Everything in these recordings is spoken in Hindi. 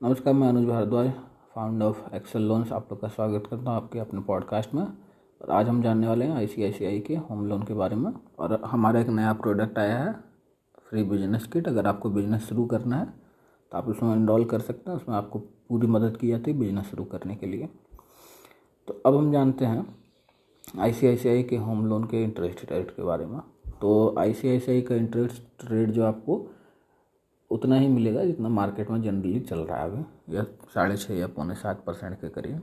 नमस्कार, मैं Anuj Bhardwaj founder of Excel Loans आप लोग का स्वागत करता हूँ आपके अपने पॉडकास्ट में। और आज हम जानने वाले हैं आईसीआईसीआई के होम लोन के बारे में। और हमारा एक नया प्रोडक्ट आया है फ्री बिज़नेस किट अगर आपको बिज़नेस शुरू करना है तो आप उसमें इनरोल कर सकते हैं। उसमें आपको पूरी मदद की जाती है बिज़नेस शुरू करने के लिए। तो अब हम जानते हैं आईसीआईसीआई के होम लोन के इंटरेस्ट रेट के बारे में। तो आईसीआईसीआई का इंटरेस्ट रेट जो आपको उतना ही मिलेगा जितना मार्केट में जनरली चल रहा है अभी। या साढ़े छः या पौने सात परसेंट के करीब।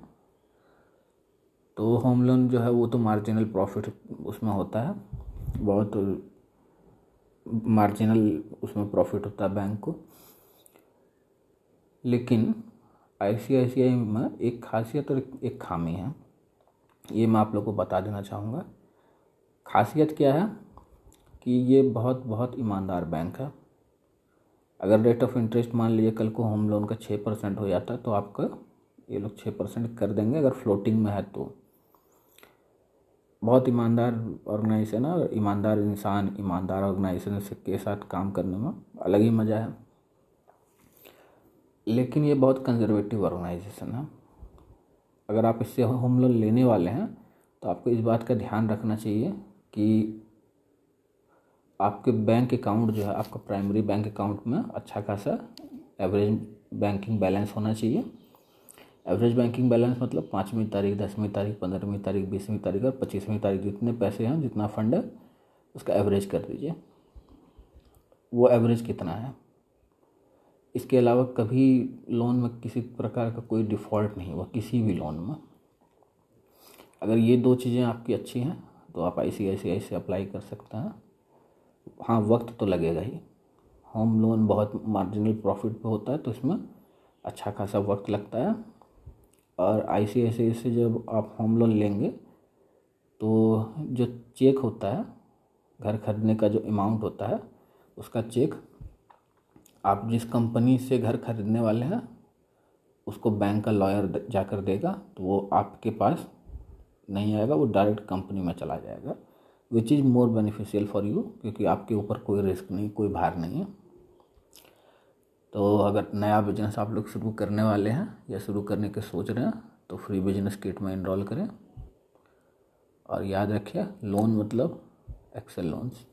तो होम लोन जो है वो तो मार्जिनल प्रॉफिट उसमें होता है। बहुत मार्जिनल उसमें प्रॉफिट होता है बैंक को। लेकिन आईसीआईसीआई में एक खासियत और एक खामी है। ये मैं आप लोग को बता देना चाहूँगा। खासियत क्या है कि ये बहुत बहुत ईमानदार बैंक है। अगर रेट ऑफ़ इंटरेस्ट मान लीजिए कल को होम लोन का छः परसेंट हो जाता है तो आपका ये लोग छः परसेंट कर देंगे अगर फ्लोटिंग में है तो। बहुत ईमानदार ऑर्गेनाइजेशन है और ईमानदार इंसान, ईमानदार ऑर्गेनाइजेशन के साथ काम करने में अलग ही मज़ा है। लेकिन ये बहुत कंजर्वेटिव ऑर्गेनाइजेशन है। अगर आप इससे होम लोन लेने वाले हैं तो आपको इस बात का ध्यान रखना चाहिए कि आपके बैंक अकाउंट जो है, आपका प्राइमरी बैंक अकाउंट में अच्छा खासा एवरेज बैंकिंग बैलेंस होना चाहिए। एवरेज बैंकिंग बैलेंस मतलब पाँचवीं तारीख, दसवीं तारीख, पंद्रहवीं तारीख, बीसवीं तारीख और पच्चीसवीं तारीख, जितने पैसे हैं, जितना फंड है, उसका एवरेज कर दीजिए। वो एवरेज कितना है? इसके अलावा कभी लोन में किसी प्रकार का कोई डिफ़ॉल्ट नहीं हुआ, किसी भी लोन में। अगर ये दो चीज़ें आपकी अच्छी हैं तो आप आई सी अप्लाई कर सकते हैं। हाँ वक्त तो लगेगा ही। होम लोन बहुत मार्जिनल प्रॉफिट पे होता है तो इसमें अच्छा खासा वक्त लगता है। और आई सी से जब आप होम लोन लेंगे तो जो चेक होता है, घर खरीदने का जो अमाउंट होता है, उसका चेक आप जिस कंपनी से घर खरीदने वाले हैं, उसको बैंक का लॉयर जाकर देगा तो वो आपके पास नहीं आएगा, वो डायरेक्ट कंपनी में चला जाएगा। Which is more beneficial for you क्योंकि आपके ऊपर कोई रिस्क नहीं, कोई भार नहीं है। तो अगर नया बिज़नेस आप लोग शुरू करने वाले हैं या शुरू करने के सोच रहे हैं तो फ्री बिज़नेस किट में इनरोल करें। और याद रखिए लोन मतलब एक्सेल लोन्स